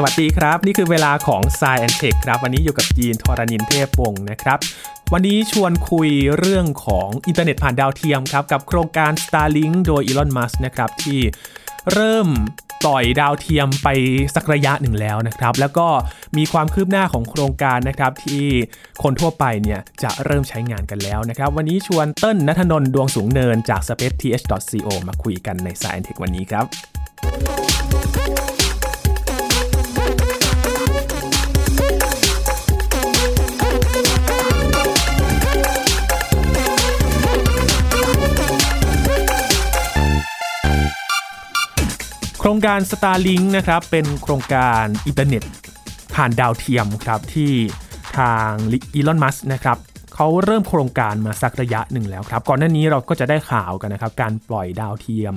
สวัสดีครับ นี่คือเวลาของ s ซแอนเทคครับวันนี้อยู่กับยีนทรณินเทพวงศ์นะครับวันนี้ชวนคุยเรื่องของอินเทอร์เน็ตผ่านดาวเทียมครับกับโครงการ Starlink โดยอีลอนมัสก์นะครับที่เริ่มปล่อยดาวเทียมไปสักระยะหนึ่งแล้วนะครับ แล้วก็มีความคืบหน้าของโครงการนะครับ ที่คนทั่วไปเนี่ยจะเริ่มใช้งานกันแล้วนะครับ วันนี้ชวนเติ้ลนัทนนท์ดวงสูงเนินจาก spaceth.co มาคุยกันใน Sci & Tech วันนี้ครับ โครงการ Starlink นะครับเป็นโครงการอินเทอร์เน็ตผ่านดาวเทียมครับที่ทางอีลอนมัสก์นะครับเขาเริ่มโครงการมาสักระยะหนึ่งแล้วครับ ก่อนหน้านี้เราก็จะได้ข่าวกันนะครับ การปล่อยดาวเทียม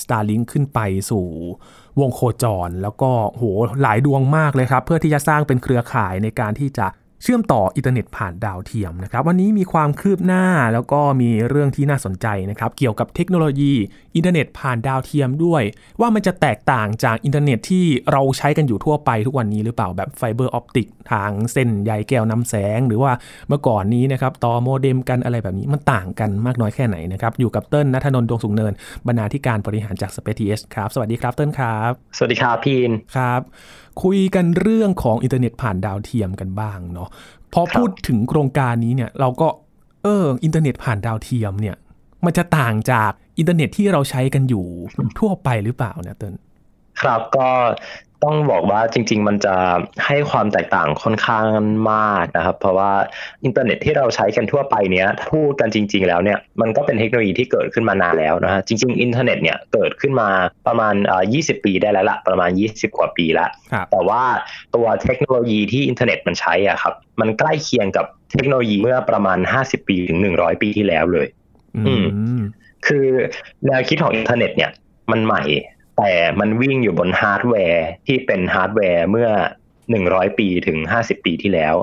Starlink ขึ้นไปสู่วงโคจร แล้วก็โหหลายดวงมากเลยครับ เพื่อที่จะสร้างเป็นเครือข่ายในการที่จะ เชื่อมต่ออินเทอร์เน็ตผ่านดาวเทียมนะครับวันนี้มีความคืบหน้าแล้วก็มีเรื่องที่น่าสนใจนะครับเกี่ยวกับเทคโนโลยีอินเทอร์เน็ตผ่านดาวเทียมด้วย ว่ามันจะแตกต่างจากอินเทอร์เน็ตที่เราใช้กันอยู่ทั่วไปทุกวันนี้หรือเปล่าแบบ fiber optic ทางเส้นใยแก้วนำแสง หรือว่าเมื่อก่อนนี้นะครับต่อโมเด็มกันอะไรแบบนี้มันต่างกันมากน้อยแค่ไหนนะครับอยู่กับเติ้ลนัทนนท์ดวงสูงเนินบรรณาธิการบริหารจาก spaceth ครับสวัสดีครับเติ้ลครับ สวัสดีครับพีนครับ คุยกันเรื่องของอินเทอร์เน็ตผ่านดาวเทียมกันบ้างเนาะพอพูดถึงโครงการนี้เนี่ยเราก็เอออินเทอร์เน็ตผ่านดาวเทียมเนี่ยมันจะต่างจากอินเทอร์เน็ตที่เราใช้กันอยู่ทั่วไปหรือเปล่าเนี่ยเติ้ล ครับก็ต้องบอกว่าจริง ๆ มันจะให้ความแตกต่างค่อนข้างมากนะครับ เพราะว่าอินเทอร์เน็ตที่เราใช้กันทั่วไปเนี้ยพูดกันจริง ๆ แล้วเนี่ยมันก็เป็นเทคโนโลยีที่เกิดขึ้นมานานแล้วนะฮะจริง ๆ อินเทอร์เน็ตเนี่ยเกิดขึ้นมาประมาณอ่า20 ปีได้แล้วละประมาณ 20 กว่าปีละครับแต่ว่าตัวเทคโนโลยีที่อินเทอร์เน็ตมันใช้อะครับมันใกล้เคียงกับเทคโนโลยีเมื่อประมาณ 50 ปีถึง 100 ปีที่แล้วเลย อืมคือแนวคิดของอินเทอร์เน็ตเนี่ยมันใหม่ แต่มันวิ่งอยู่บนฮาร์ดแวร์ที่เป็นฮาร์ดแวร์เมื่อ 100 ปีถึง 50 ปีที่แล้ว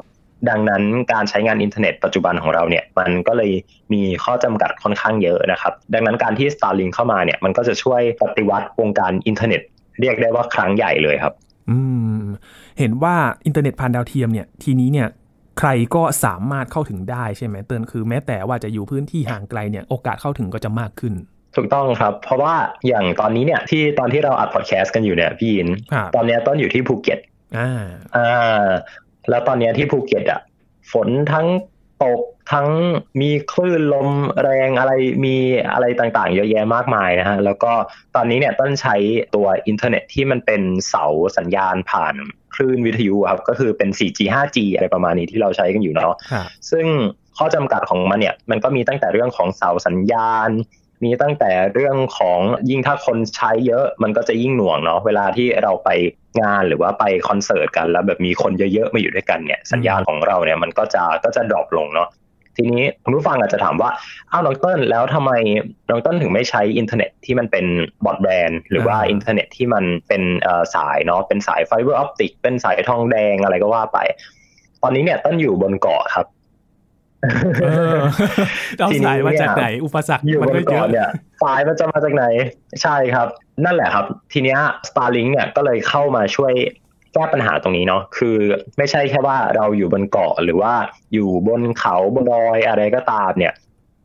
ดังนั้นการใช้งานอินเทอร์เน็ตปัจจุบันของเราเนี่ยมันก็เลยมีข้อจำกัดค่อนข้างเยอะนะครับ ดังนั้นการที่ Starlink เข้ามาเนี่ยมันก็จะช่วยปฏิวัติวงการอินเทอร์เน็ต เรียกได้ว่าครั้งใหญ่เลยครับ อืม เห็นว่าอินเทอร์เน็ตผ่านดาวเทียมเนี่ยทีนี้เนี่ยใครก็สามารถเข้าถึงได้ใช่ไหมเติ้ลคือแม้แต่ว่าจะอยู่พื้นที่ห่างไกลเนี่ยโอกาสเข้าถึงก็จะมากขึ้น ถูกต้องครับ เพราะว่าอย่างตอนนี้เนี่ยที่ตอนที่เราอัดพอดแคสต์กันอยู่เนี่ยพี่ยินครับตอนเนี้ยเติ้ลอยู่ที่ภูเก็ตอ่าอ่าแล้วตอนเนี้ยที่ภูเก็ตอะฝนทั้งตกทั้งมีคลื่นลมแรงอะไรมีอะไรต่างๆ เยอะแยะมากมายนะฮะแล้วก็ตอนนี้เนี่ยเติ้ลใช้ตัวอินเทอร์เน็ตที่มันเป็นเสาสัญญาณผ่านคลื่นวิทยุครับก็คือเป็น 4G 5G อะไรประมาณนี้ที่เราใช้กันอยู่เนาะครับซึ่งข้อจำกัดของมันเนี่ยมันก็มีตั้งแต่เรื่องของเสาสัญญาณ มีตั้งแต่เรื่องของยิ่งถ้าคนใช้เยอะมันก็จะยิ่งหน่วงเนาะเวลาที่เราไปงานหรือว่าไปคอนเสิร์ตกันแล้วแบบมีคนเยอะๆมาอยู่ด้วยกันเนี่ยสัญญาณของเราเนี่ยมันก็จะก็จะ drop ลงเนาะทีนี้คุณผู้ฟังอาจจะถามว่าอ้าวน้องเติ้ลแล้วทำไมน้องเติ้ลถึงไม่ใช้อินเทอร์เน็ตที่มันเป็นบอดแบนหรือว่าอ่าอินเทอร์เน็ตที่มันเป็นเอ่อสายเนาะเป็นสายไฟเบอร์ออปติกเป็นสายทองแดงอะไรก็ว่าไป ตอนนี้เนี่ยเต้นอยู่บนเกาะครับ เออเอาทีนี้สายมาจากเนี่ยไหน อุปสรรคอยู่มันบก็นเยเกาะอะเนี่ยสายมันจะมาจากไหน ใช่ครับ นั่นแหละครับ ทีเนี้ย Starlink เนี่ยก็เลยเข้ามาช่วยแก้ปัญหาตรงนี้เนาะคือไม่ใช่แค่ว่าเราอยู่บนเกาะหรือว่าอยู่บนเขาบนดอยอะไรก็ตามเนี่ย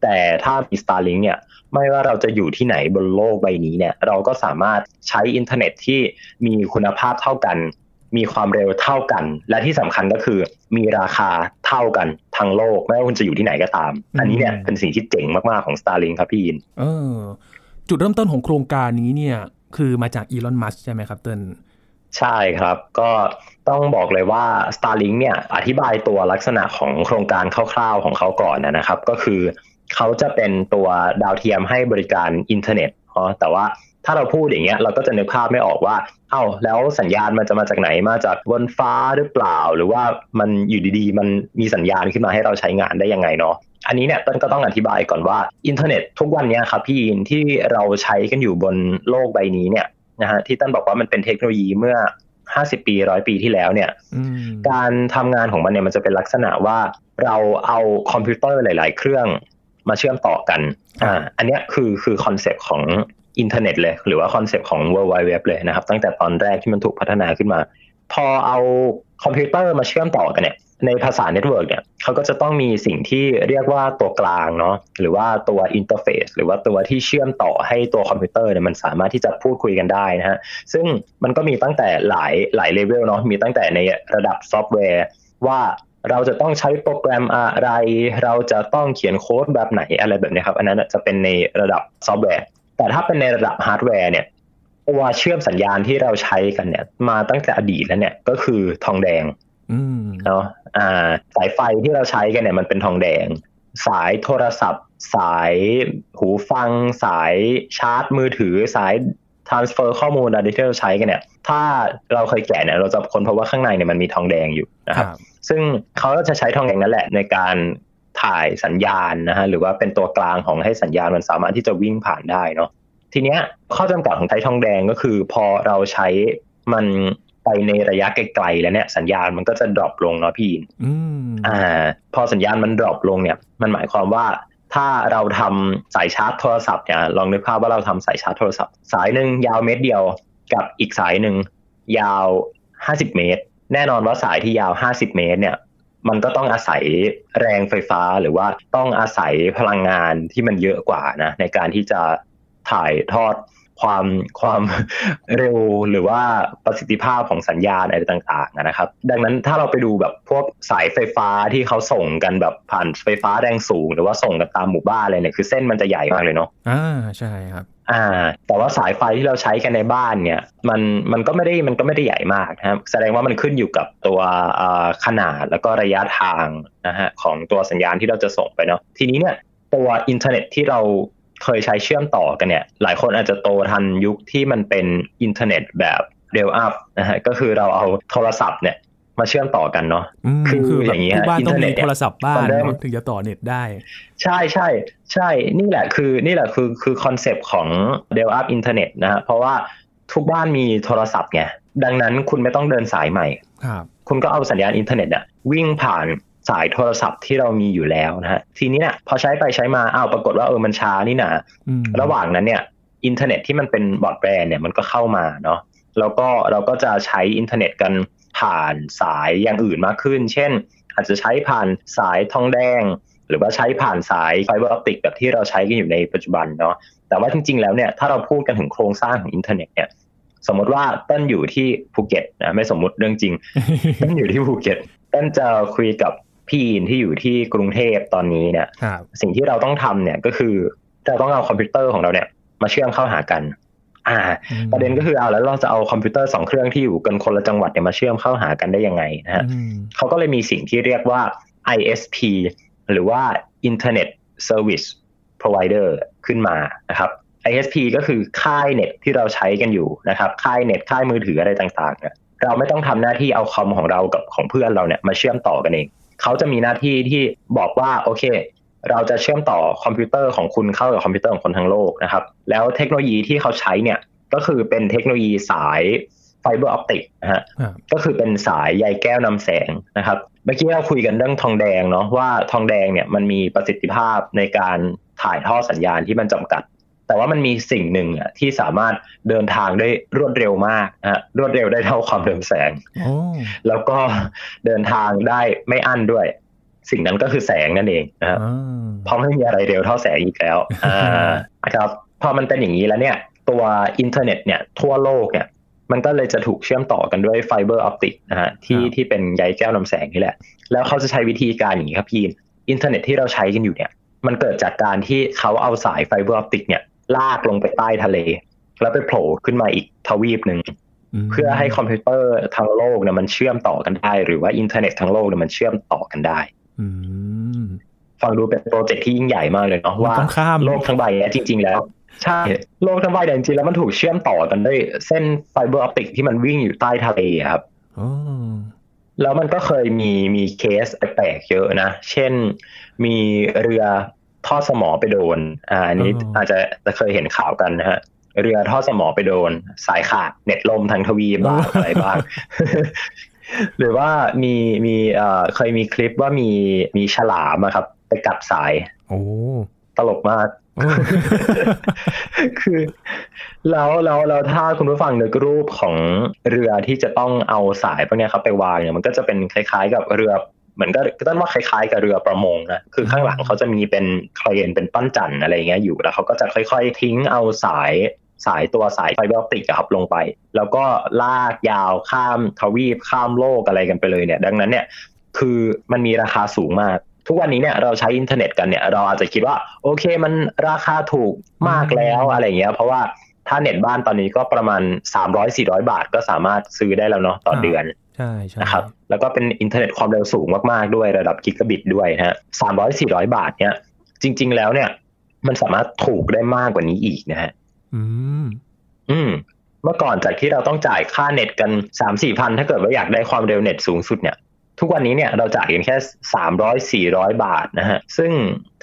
แต่ถ้ามี Starlink เนี่ยไม่ว่าเราจะอยู่ที่ไหนบนโลกใบนี้เนี่ย เราก็สามารถใช้อินเทอร์เน็ตที่มีคุณภาพเท่ากัน มีความเร็วเท่ากัน และที่สำคัญก็คือมีราคาเท่ากันทั้งโลกไม่ว่าคุณจะอยู่ที่ไหนก็ตาม อันนี้เนี่ยอืมเป็นสิ่งที่เจ๋งมาก ๆ ของ Starlink ครับพี่ยินเออจุดเริ่มต้นของโครงการนี้เนี่ยคือมาจากอีลอนมัสใช่ไหมครับเติ้ลใช่ครับก็ต้องบอกเลยว่า Starlink เนี่ยอธิบายตัวลักษณะของโครงการคร่าวๆของเขาก่อนนะครับ ก็คือเขาจะเป็นตัวดาวเทียมให้บริการอินเทอร์เน็ตอ๋อแต่ว่า ถ้าเราพูดอย่างเงี้ยเราก็จะนึกภาพไม่ออกว่า เอ้าแล้วสัญญาณมันจะมาจากไหนมาจากบนฟ้าหรือเปล่า หรือว่ามันอยู่ดีๆ มันมีสัญญาณขึ้นมาให้เราใช้งานได้ยังไงเนาะอันนี้เนี่ยเติ้ลก็ต้องอธิบายก่อนว่าอินเทอร์เน็ตทุกวันเนี้ยครับพี่อินที่เราใช้กันอยู่บนโลกใบนี้เนี่ยนะฮะที่เติ้ลบอกว่ามันเป็นเทคโนโลยีเมื่อ50ปีร้อยปีที่แล้วเนี่ยอืมการทำงานของมันเนี่ยมันจะเป็นลักษณะว่าเราเอาคอมพิวเตอร์หลาย ๆ เครื่องมาเชื่อมต่อกันอ่าอันเนี้ยคือคือ concept ของ อินเทอร์เน็ตเลยหรือว่าคอนเซปต์ของ World Wide Web เลยนะครับ ตั้งแต่ตอนแรกที่มันถูกพัฒนาขึ้นมา พอเอาคอมพิวเตอร์มาเชื่อมต่อกันเนี่ยในภาษา network เนี่ยเขาก็จะต้องมีสิ่งที่เรียกว่าตัวกลางเนาะหรือว่าตัว interface หรือว่าตัวที่เชื่อมต่อให้ตัวคอมพิวเตอร์เนี่ยมันสามารถที่จะพูดคุยกันได้นะฮะซึ่งมันก็มีตั้งแต่หลายหลายเลเวลเนาะมีตั้งแต่ในระดับซอฟต์แวร์ว่าเราจะต้องใช้โปรแกรมอะไร เราจะต้องเขียนโค้ดแบบไหนอะไรแบบนี้ครับ อันนั้นจะเป็นในระดับซอฟต์แวร์ แต่ถ้าเป็นในระดับฮาร์ดแวร์เนี่ยตัวเชื่อมสัญญาณที่เราใช้กันเนี่ย มาตั้งแต่อดีตแล้วเนี่ยก็คือทองแดงเนาะอ่า สายไฟที่เราใช้กันเนี่ยมันเป็นทองแดง สายโทรศัพท์ สายหูฟัง สายชาร์จมือถือ สาย transfer ข้อมูลอะไรที่เราใช้กันเนี่ย ถ้าเราเคยแกะเนี่ยเราจะค้นพบว่าข้างในเนี่ยมันมีทองแดงอยู่นะครับ ซึ่งเขาก็จะใช้ทองแดงนั่นแหละในการ ถ่ายสัญญาณนะฮะหรือว่าเป็นตัวกลางของให้สัญญาณมันสามารถที่จะวิ่งผ่านได้เนาะทีเนี้ยข้อจำกัดของใช้ทองแดงก็คือ พอเราใช้มันไปในระยะไกลๆแล้วเนี่ยสัญญาณมันก็จะดรอปลงเนาะพี่อ่า พอสัญญาณมันดรอปลงเนี่ย มันหมายความว่าถ้าเราทำสายชาร์จโทรศัพท์เนี่ยลองนึกภาพว่าเราทำสายชาร์จโทรศัพท์ สายหนึ่งยาวเมตรเดียวกับอีกสายหนึ่งยาว 50 เมตร แน่นอนว่าสายที่ยาว 50 เมตรเนี่ย มันก็ต้องอาศัยแรงไฟฟ้าหรือว่าต้องอาศัยพลังงานที่มันเยอะกว่านะในการที่จะถ่ายทอด ความความเร็วหรือว่าประสิทธิภาพของสัญญาณอะไรต่างๆนะครับ ดังนั้นถ้าเราไปดูแบบพวกสายไฟฟ้าที่เขาส่งกันแบบผ่านไฟฟ้าแรงสูง หรือว่าส่งกันตามหมู่บ้านอะไรเนี่ยคือเส้นมันจะใหญ่มากเลยเนาะอ่าใช่ครับอ่าแต่ว่าสายไฟที่เราใช้กันในบ้านเนี่ยมันมันก็ไม่ได้มันก็ไม่ได้ใหญ่มากนะครับแสดงว่ามันขึ้นอยู่กับตัวขนาดแล้วก็ระยะทางนะฮะของตัวสัญญาณที่เราจะส่งไปเนาะทีนี้เนี่ยตัวอินเทอร์เน็ตที่เรา เคยใช้เชื่อมต่อกันเนี่ย หลายคนอาจจะโตทันยุคที่มันเป็นอินเทอร์เน็ตแบบ dial-up นะฮะก็คือเราเอาโทรศัพท์เนี่ยมาเชื่อมต่อกันเนาะคืออย่างนี้อินเทอร์เน็ตโทรศัพท์บ้านถึงจะต่อเน็ตได้ ใช่ใช่ใช่นี่แหละคือนี่แหละคือคือคอนเซปต์ของ dial-up internet นะฮะเพราะว่าทุกบ้านมีโทรศัพท์ไงดังนั้นคุณไม่ต้องเดินสายใหม่ครับคุณก็เอาสัญญาณอินเทอร์เน็ตอะวิ่งผ่าน สายโทรศัพท์ที่เรามีอยู่แล้วนะฮะทีนี้เนี่ยพอใช้ไปใช้มาอ้าวปรากฏว่าเออมันช้านี่นะระหว่างนั้นเนี่ยอินเทอร์เน็ตที่มันเป็นบอร์ดแบรนเนี่ยมันก็เข้ามาเนาะแล้วก็เราก็จะใช้อินเทอร์เน็ตกันผ่านสายอย่างอื่นมากขึ้น เช่น อาจจะใช้ผ่านสายทองแดง หรือว่าใช้ผ่านสายไฟเบอร์ออปติกแบบที่เราใช้กันอยู่ในปัจจุบันเนาะแต่ว่าจริง ๆ แล้วเนี่ยถ้าเราพูดกันถึงโครงสร้างของอินเทอร์เน็ตเนี่ยสมมติว่าต้นอยู่ที่ภูเก็ตนะไม่สมมติเรื่องจริงต้นอยู่ที่ภูเก็ตต้นจะคุยกับ พี่อินที่อยู่ที่กรุงเทพตอนนี้เนี่ยสิ่งที่เราต้องทำเนี่ยก็คือเราต้องเอาคอมพิวเตอร์ของเราเนี่ย มาเชื่อมเข้าหากัน อ่า ประเด็นก็คือเอาแล้วเราจะเอาคอมพิวเตอร์สองเครื่องที่อยู่กันคนละจังหวัดเนี่ยมาเชื่อมเข้าหากันได้ยังไงนะฮะเขาก็เลยมีสิ่งที่เรียกว่า ISP หรือว่า Internet Service Provider ขึ้นมานะครับ ISP ก็คือค่ายเน็ตที่เราใช้กันอยู่นะครับ ค่ายเน็ตค่ายมือถืออะไรต่างๆเนี่ยเราไม่ต้องทำหน้าที่เอาคอมของเรากับของเพื่อนเราเนี่ยมาเชื่อมต่อกันเอง เขาจะมีหน้าที่ที่บอกว่าโอเค เราจะเชื่อมต่อคอมพิวเตอร์ของคุณเข้ากับคอมพิวเตอร์ของคนทั้งโลกนะครับ แล้วเทคโนโลยีที่เขาใช้เนี่ยก็คือเป็นเทคโนโลยีสายไฟเบอร์ออปติกนะฮะก็คือเป็นสายใยแก้วนำแสงนะครับ เมื่อกี้เราคุยกันเรื่องทองแดงเนาะว่าทองแดงเนี่ยมันมีประสิทธิภาพในการถ่ายทอดสัญญาณที่มันจำกัด แต่ว่ามันมีสิ่งหนึ่งอะที่สามารถเดินทางได้รวดเร็วมากนะรวดเร็วได้เท่าความเร็วแสงแล้วก็เดินทางได้ไม่อั้นด้วย สิ่งนั้นก็คือแสงนั่นเองนะครับเพราะไม่มีอะไรเร็วเท่าแสงอีกแล้วอ่าครับพอมันเป็นอย่างนี้แล้วเนี่ย ตัวอินเทอร์เน็ตเนี่ยทั่วโลกเนี่ย มันก็เลยจะถูกเชื่อมต่อกันด้วยไฟเบอร์ออปติกนะฮะที่ที่เป็นใยแก้วนำแสงนี่แหละ แล้วเขาจะใช้วิธีการอย่างนี้ครับพี่อินเทอร์เน็ตที่เราใช้กันอยู่เนี่ย มันเกิดจากการที่เขาเอาสายไฟเบอร์ออปติกเนี่ย ลากลงไปใต้ทะเล แล้วไปโผล่ขึ้นมาอีกทวีปหนึ่งเพื่อให้คอมพิวเตอร์ทั้งโลกเนี่ยมันเชื่อมต่อกันได้ หรือว่าอินเทอร์เน็ตทั้งโลกเนี่ยมันเชื่อมต่อกันได้ฟังดูเป็นโปรเจกต์ที่ยิ่งใหญ่มากเลยเนาะว่าโลกทั้งใบเนี่ยจริง ๆ แล้วใช่โลกทั้งใบแต่จริงๆแล้วมันถูกเชื่อมต่อกันด้วยเส้นไฟเบอร์ออปติกที่มันวิ่งอยู่ใต้ทะเลครับแล้วมันก็เคยมีมีเคสแปลกเยอะนะ เช่นมีเรือ ทอดสมอไปโดน อ่าอันนี้อาจจะจะเคยเห็นข่าวกันนะฮะ เรือทอดสมอไปโดน สายขาดเน็ตลมทางทวีบ้างอะไรบ้าง หรือว่ามีมีเอ่อเคยมีคลิปว่ามีมีฉลามอะครับ ไปกัดสาย โอ้ตลกมากคือแล้วแล้วแล้วถ้าคุณผู้ฟังนึกรูปของเรือที่จะต้องเอาสายพวกนี้ครับไปวางเนี่ยมันก็จะเป็นคล้าย ๆ กับเรือ เหมือนก็ต้นว่าคล้ายๆกับเรือประมงนะคือข้างหลังเขาจะมีเป็นเครนเป็นปั้นจันอะไรเงี้ยอยู่แล้วเขาก็จะค่อยๆ ทิ้งเอาสายสายตัวสายไฟเบอร์ออปติกครับลงไป แล้วก็ลากยาวข้ามทวีปข้ามโลกอะไรกันไปเลยเนี่ย ดังนั้นเนี่ยคือมันมีราคาสูงมาก ทุกวันนี้เนี่ยเราใช้อินเทอร์เน็ตกันเนี่ยเราอาจจะคิดว่าโอเคมันราคาถูกมากแล้วอะไรเงี้ย เพราะว่าถ้าเน็ตบ้านตอนนี้ก็ประมาณ 300-400 บาทก็สามารถซื้อได้แล้วเนาะต่อเดือน ใช่ใช่นะครับแล้วก็เป็นอินเทอร์เน็ตความเร็วสูงมากๆด้วยระดับกิกะบิตด้วยนะฮะสามร้อยสี่ร้อยบาทเนี่ย จริง ๆ แล้วเนี่ย มันสามารถถูกได้มากกว่านี้อีกนะฮะอืม อืม เมื่อก่อนจากที่เราต้องจ่ายค่าเน็ตกันสามสี่พันถ้าเกิดว่าอยากได้ความเร็วเน็ตสูงสุดเนี่ย ทุกวันนี้เนี่ยเราจ่ายเพียงแค่สามร้อยสี่ร้อยบาทนะฮะ ซึ่ง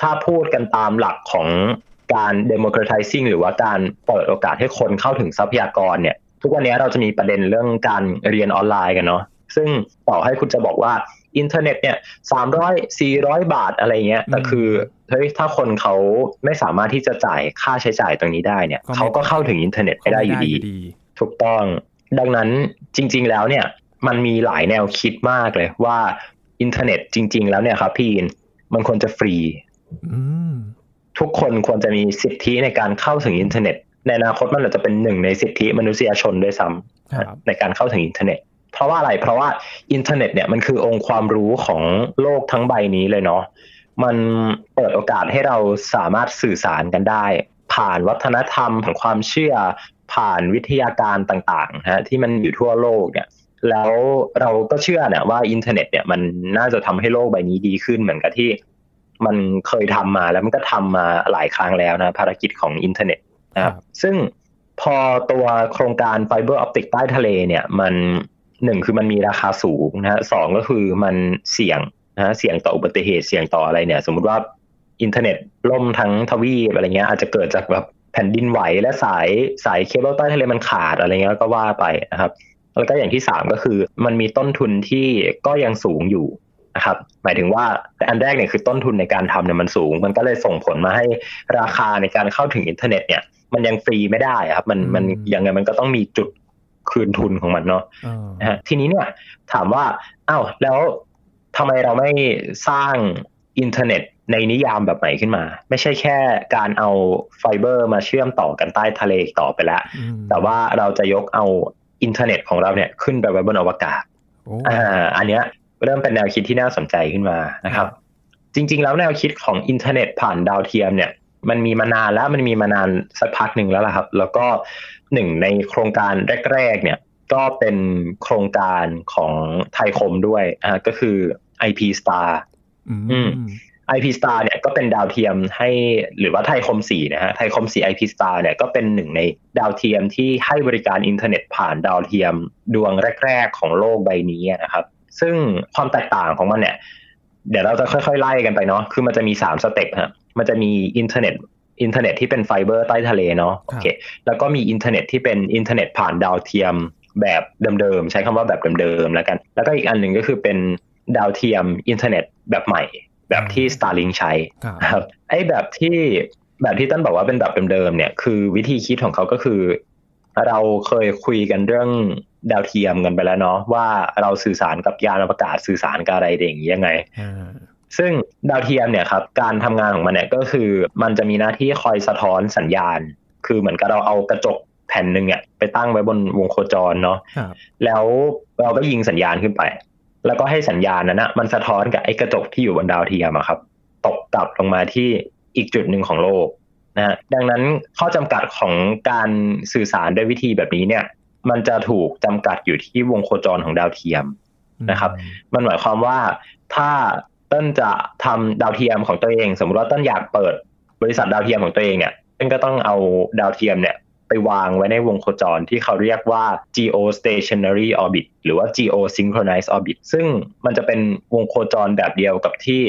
ถ้าพูดกันตามหลักของการ democratizing หรือว่าการเปิดโอกาสให้คนเข้าถึงทรัพยากรเนี่ย ทุกวันนี้เราจะมีประเด็นเรื่องการเรียนออนไลน์กันเนาะซึ่งต่อให้คุณจะบอกว่าอินเทอร์เน็ตเนี่ยสามร้อยสี่ร้อยบาทอะไรเงี้ยแต่คือเฮ้ยถ้าคนเขาไม่สามารถที่จะจ่ายค่าใช้จ่ายตรงนี้ได้เนี่ยเขาก็เข้าถึงอินเทอร์เน็ตไม่ได้อยู่ดี ถูกต้อง ดังนั้นจริง ๆ แล้วเนี่ยมันมีหลายแนวคิดมากเลยว่าอินเทอร์เน็ตจริง ๆ แล้วเนี่ยครับพี่อินมันควรจะฟรีทุกคนควรจะมีสิทธิในการเข้าถึงอินเทอร์เน็ต ในอนาคตมันอาจจะเป็นหนึ่งในสิทธิมนุษยชนด้วยซ้ำในการเข้าถึงอินเทอร์เน็ต เพราะว่าอะไรเพราะว่าอินเทอร์เน็ตเนี่ยมันคือองค์ความรู้ของโลกทั้งใบนี้เลยเนาะมันเปิดโอกาสให้เราสามารถสื่อสารกันได้ ผ่านวัฒนธรรมของความเชื่อ ผ่านวิทยาการต่างๆฮะที่มันอยู่ทั่วโลกเนี่ยแล้วเราก็เชื่อเนี่ยว่าอินเทอร์เน็ตเนี่ยมันน่าจะทำให้โลกใบนี้ดีขึ้นเหมือนกับที่ มันเคยทำมาแล้วมันก็ทำมาหลายครั้งแล้วนะภารกิจของอินเทอร์เน็ต นะครับซึ่งพอตัวโครงการไฟเบอร์ออปติกใต้ทะเลเนี่ยมันหนึ่งคือมันมีราคาสูงนะฮะสองก็คือมันเสี่ยงนะฮะเสี่ยงต่ออุบัติเหตุเสี่ยงต่ออะไรเนี่ย สมมุติว่าอินเทอร์เน็ตล่มทั้งทวีปอะไรเงี้ยอาจจะเกิดจากแบบแผ่นดินไหวและสายสายเคเบิลใต้ทะเลมันขาดอะไรเงี้ยก็ว่าไปนะครับแล้วก็อย่างที่สามก็คือมันมีต้นทุนที่ก็ยังสูงอยู่นะครับหมายถึงว่าอันแรกเนี่ยคือต้นทุนในการทำเนี่ยมันสูง มันก็เลยส่งผลมาให้ราคาในการเข้าถึงอินเทอร์เน็ตเนี่ย มันยังฟรีไม่ได้ครับ มันมันยังไงมันก็ต้องมีจุดคืนทุนของมันเนาะนะฮะทีนี้เนี่ย ถามว่าอ้าวแล้วทำไมเราไม่สร้างอินเทอร์เน็ตในนิยามแบบใหม่ขึ้นมา ไม่ใช่แค่การเอาไฟเบอร์มาเชื่อมต่อกันใต้ทะเลต่อไปแล้ว แต่ว่าเราจะยกเอาอินเทอร์เน็ตของเราเนี่ยขึ้นไปไว้บนอวกาศอ่าอันเนี้ยเริ่มเป็นแนวคิดที่น่าสนใจขึ้นมานะครับ จริง ๆ แล้วแนวคิดของอินเทอร์เน็ตผ่านดาวเทียมเนี่ย มันมีมานานแล้วมันมีมานานสักพักหนึ่งแล้วล่ะครับ แล้วก็หนึ่งในโครงการแรก ๆ เนี่ยก็เป็นโครงการของไทยคมด้วยอ่าก็คือ IP Star อืม IP Star เนี่ยก็เป็นดาวเทียมให้หรือว่าไทยคมสี่นะฮะไทยคมสี่ IP Star เนี่ยก็เป็นหนึ่งในดาวเทียมที่ให้บริการอินเทอร์เน็ตผ่านดาวเทียมดวงแรก ๆ ของโลกใบนี้นะครับ ซึ่งความแตกต่างของมันเนี่ย เดี๋ยวเราจะค่อย ๆ ไล่กันไปเนาะคือมันจะมีสามสเต็ปฮะ มันจะมีอินเทอร์เน็ตอินเทอร์เน็ตที่เป็นไฟเบอร์ใต้ทะเลเนาะโอเคแล้วก็มีอินเทอร์เน็ตที่เป็นอินเทอร์เน็ตผ่านดาวเทียมแบบเดิมๆใช้คำว่าแบบเดิมๆแล้วกัน แล้วก็อีกอันหนึ่งก็คือเป็นดาวเทียมอินเทอร์เน็ตแบบใหม่ แบบที่ Starlink ใช้ครับไอ้แบบที่แบบที่ต้นบอกว่าเป็นแบบเดิมๆเนี่ยคือวิธีคิดของเขาก็คือ เราเคยคุยกันเรื่องดาวเทียมกันไปแล้วเนาะว่าเราสื่อสารกับยานอวกาศสื่อสารกับอะไรอย่างนี้ยังไง ซึ่งดาวเทียมเนี่ยครับการทำงานของมันเนี่ยก็คือมันจะมีหน้าที่คอยสะท้อนสัญญาณ คือเหมือนกับเราเอากระจกแผ่นหนึ่งเนี่ยไปตั้งไว้บนวงโคจรเนาะแล้วเราก็ยิงสัญญาณขึ้นไป แล้วก็ให้สัญญาณนั้นนะมันสะท้อนกับไอ้กระจกที่อยู่บนดาวเทียมครับ ตกกลับลงมาที่อีกจุดหนึ่งของโลกนะดังนั้นข้อจำกัดของการสื่อสารด้วยวิธีแบบนี้เนี่ย มันจะถูกจำกัดอยู่ที่วงโคจรของดาวเทียมนะครับ มันหมายความว่าถ้า ต้นจะทำดาวเทียมของตัวเอง สมมติว่าต้นอยากเปิดบริษัทดาวเทียมของตัวเองเนี่ยต้นก็ต้องเอาดาวเทียมเนี่ยไปวางไว้ในวงโคจรที่เขาเรียกว่า geostationary orbit หรือว่า geosynchronous orbit ซึ่งมันจะเป็นวงโคจรแบบเดียวกับที่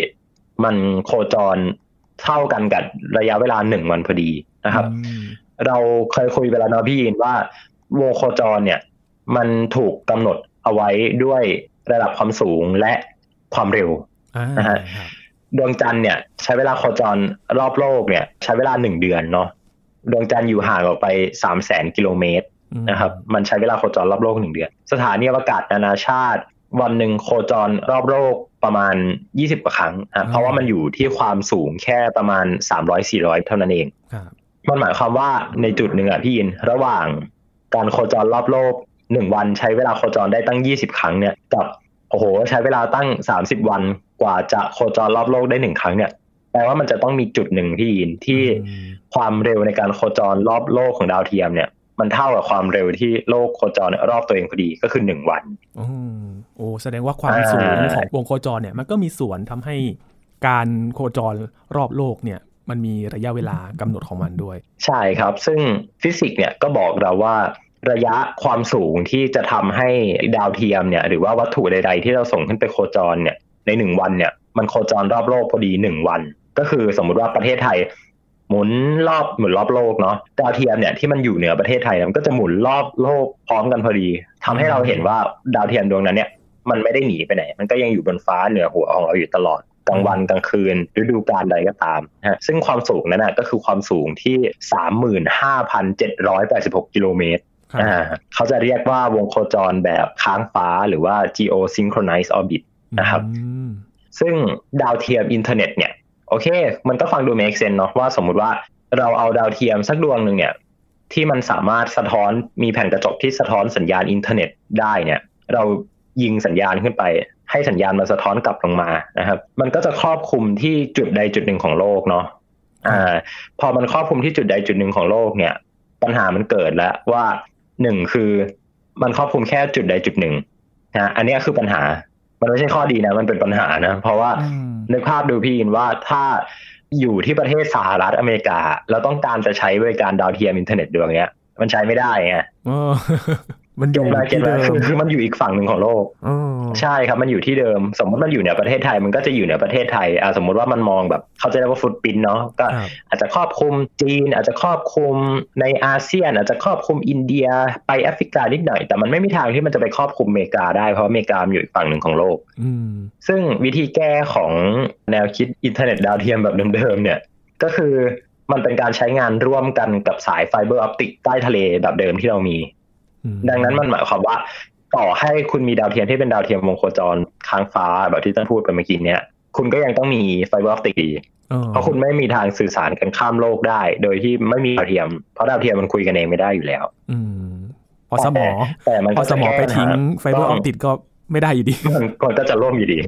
มันโคจรเท่ากันกับระยะเวลาหนึ่งวันพอดีนะครับ เราเคยคุยไปแล้วนะพี่ยินว่าวงโคจรเนี่ย มันถูกกำหนดเอาไว้ด้วยระดับความสูงและความเร็ว นะฮะดวงจันทร์เนี่ย ใช้เวลาโคจรรอบโลกเนี่ย ใช้เวลาหนึ่งเดือนเนาะดวงจันทร์อยู่ห่างออกไปสามแสนกิโลเมตรนะครับ มันใช้เวลาโคจรรอบโลกหนึ่งเดือน สถานีอวกาศนานาชาติ วันหนึ่งโคจรรอบโลกประมาณ 20กว่าครั้งอะเพราะว่ามันอยู่ที่ความสูงแค่ประมาณ 300-400 เท่านั้นเองมันหมายความว่าในจุดหนึ่งอะพี่ยินระหว่างการโคจรรอบโลกหนึ่งวันใช้เวลาโคจรได้ตั้ง 20 ครั้งเนี่ยกับโอ้โห ใช้เวลาตั้ง 30 วัน กว่าจะโคจรรอบโลกได้หนึ่งครั้งเนี่ยแปลว่ามันจะต้องมีจุดหนึ่งพี่ยินที่ความเร็วในการโคจรรอบโลกของดาวเทียมเนี่ย มันเท่ากับความเร็วที่โลกโคจรรอบตัวเองพอดีก็คือหนึ่งวันโอ้แสดงว่าความสูงของวงโคจรเนี่ยมันก็มีส่วนทำให้การโคจรรอบโลกเนี่ยมันมีระยะเวลากำหนดของมันด้วย ใช่ครับ ซึ่งฟิสิกส์เนี่ยก็บอกเราว่าระยะความสูงที่จะทำให้ดาวเทียมเนี่ยหรือว่าวัตถุใด ๆ ที่เราส่งขึ้นไปโคจรเนี่ย ในหนึ่งวันเนี่ย มันโคจรรอบโลกพอดีหนึ่งวัน ก็คือสมมุติว่าประเทศไทย หมุนรอบหมุนรอบโลกเนาะดาวเทียมเนี่ยที่มันอยู่เหนือประเทศไทยมันก็จะหมุนรอบโลกพร้อมกันพอดีทำให้เราเห็นว่าดาวเทียมดวงนั้นเนี่ยมันไม่ได้หนีไปไหน มันก็ยังอยู่บนฟ้าเหนือหัวของเราอยู่ตลอดกลางวันกลางคืนฤดูกาลใดก็ตามฮะซึ่งความสูงนั้นนะก็คือความสูงที่สามหมื่นห้าพันเจ็ดร้อยแปดสิบหกกิโลเมตรอ่าเขาจะเรียกว่าวงโคจรแบบค้างฟ้าหรือว่า geosynchronized orbit นะครับซึ่งดาวเทียมอินเทอร์เน็ตเนี่ยโอเค มันก็ฟังดู make sense เนาะว่าสมมุติว่าเราเอาดาวเทียมสักดวงหนึ่งเนี่ยที่มันสามารถสะท้อนมีแผ่นกระจกที่สะท้อนสัญญาณอินเทอร์เน็ตได้เนี่ย เรายิงสัญญาณขึ้นไป ให้สัญญาณมาสะท้อนกลับลงมานะครับ มันก็จะครอบคลุมที่จุดใดจุดหนึ่งของโลกเนาะอ่า พอมันครอบคลุมที่จุดใดจุดหนึ่งของโลกเนี่ย ปัญหามันเกิดแล้วว่าหนึ่งคือมันครอบคลุมแค่จุดใดจุดหนึ่งนะอันนี้คือปัญหา มันไม่ใช่ข้อดีนะ มันเป็นปัญหานะ เพราะว่าในภาพดูพี่อินว่าถ้าอยู่ที่ประเทศสหรัฐอเมริกา เราต้องการจะใช้บริการดาวเทียมอินเทอร์เน็ตดวงเนี้ย มันใช้ไม่ได้ไง มันอยู่ที่เดิมคือมันอยู่อีกฝั่งหนึ่งของโลกใช่ครับมันอยู่ที่เดิม สมมติมันอยู่เหนือประเทศไทย มันก็จะอยู่เหนือประเทศไทยอ่าสมมติว่ามันมองแบบเขาจะเรียกว่าฟุตปินเนาะก็อาจจะครอบคลุมจีน อาจจะครอบคลุมในอาเซียน อาจจะครอบคลุมอินเดียไปแอฟริกานิดหน่อย แต่มันไม่มีทางที่มันจะไปครอบคลุมอเมริกาได้เพราะอเมริกาอยู่อีกฝั่งหนึ่งของโลกซึ่งวิธีแก้ของแนวคิดอินเทอร์เน็ตดาวเทียมแบบเดิมๆเนี่ย ก็คือมันเป็นการใช้งานร่วมกันกับสายไฟเบอร์ออปติกใต้ทะเลแบบเดิมที่เรามี ดังนั้นมันหมายความว่า ต่อให้คุณมีดาวเทียมที่เป็นดาวเทียมวงโคจรค้างฟ้าแบบที่ท่านพูดไปเมื่อกี้เนี้ยคุณก็ยังต้องมีไฟเบอร์ออปติกดีเพราะคุณไม่มีทางสื่อสารกันข้ามโลกได้ โดยที่ไม่มีดาวเทียม เพราะดาวเทียมมันคุยกันเองไม่ได้อยู่แล้ว อืพอสมอแต่มันพอสมอไปทิ้งไฟเบอร์ออปติกก็ไม่ได้อยู่ดีมันก็จะล่มอยู่ดี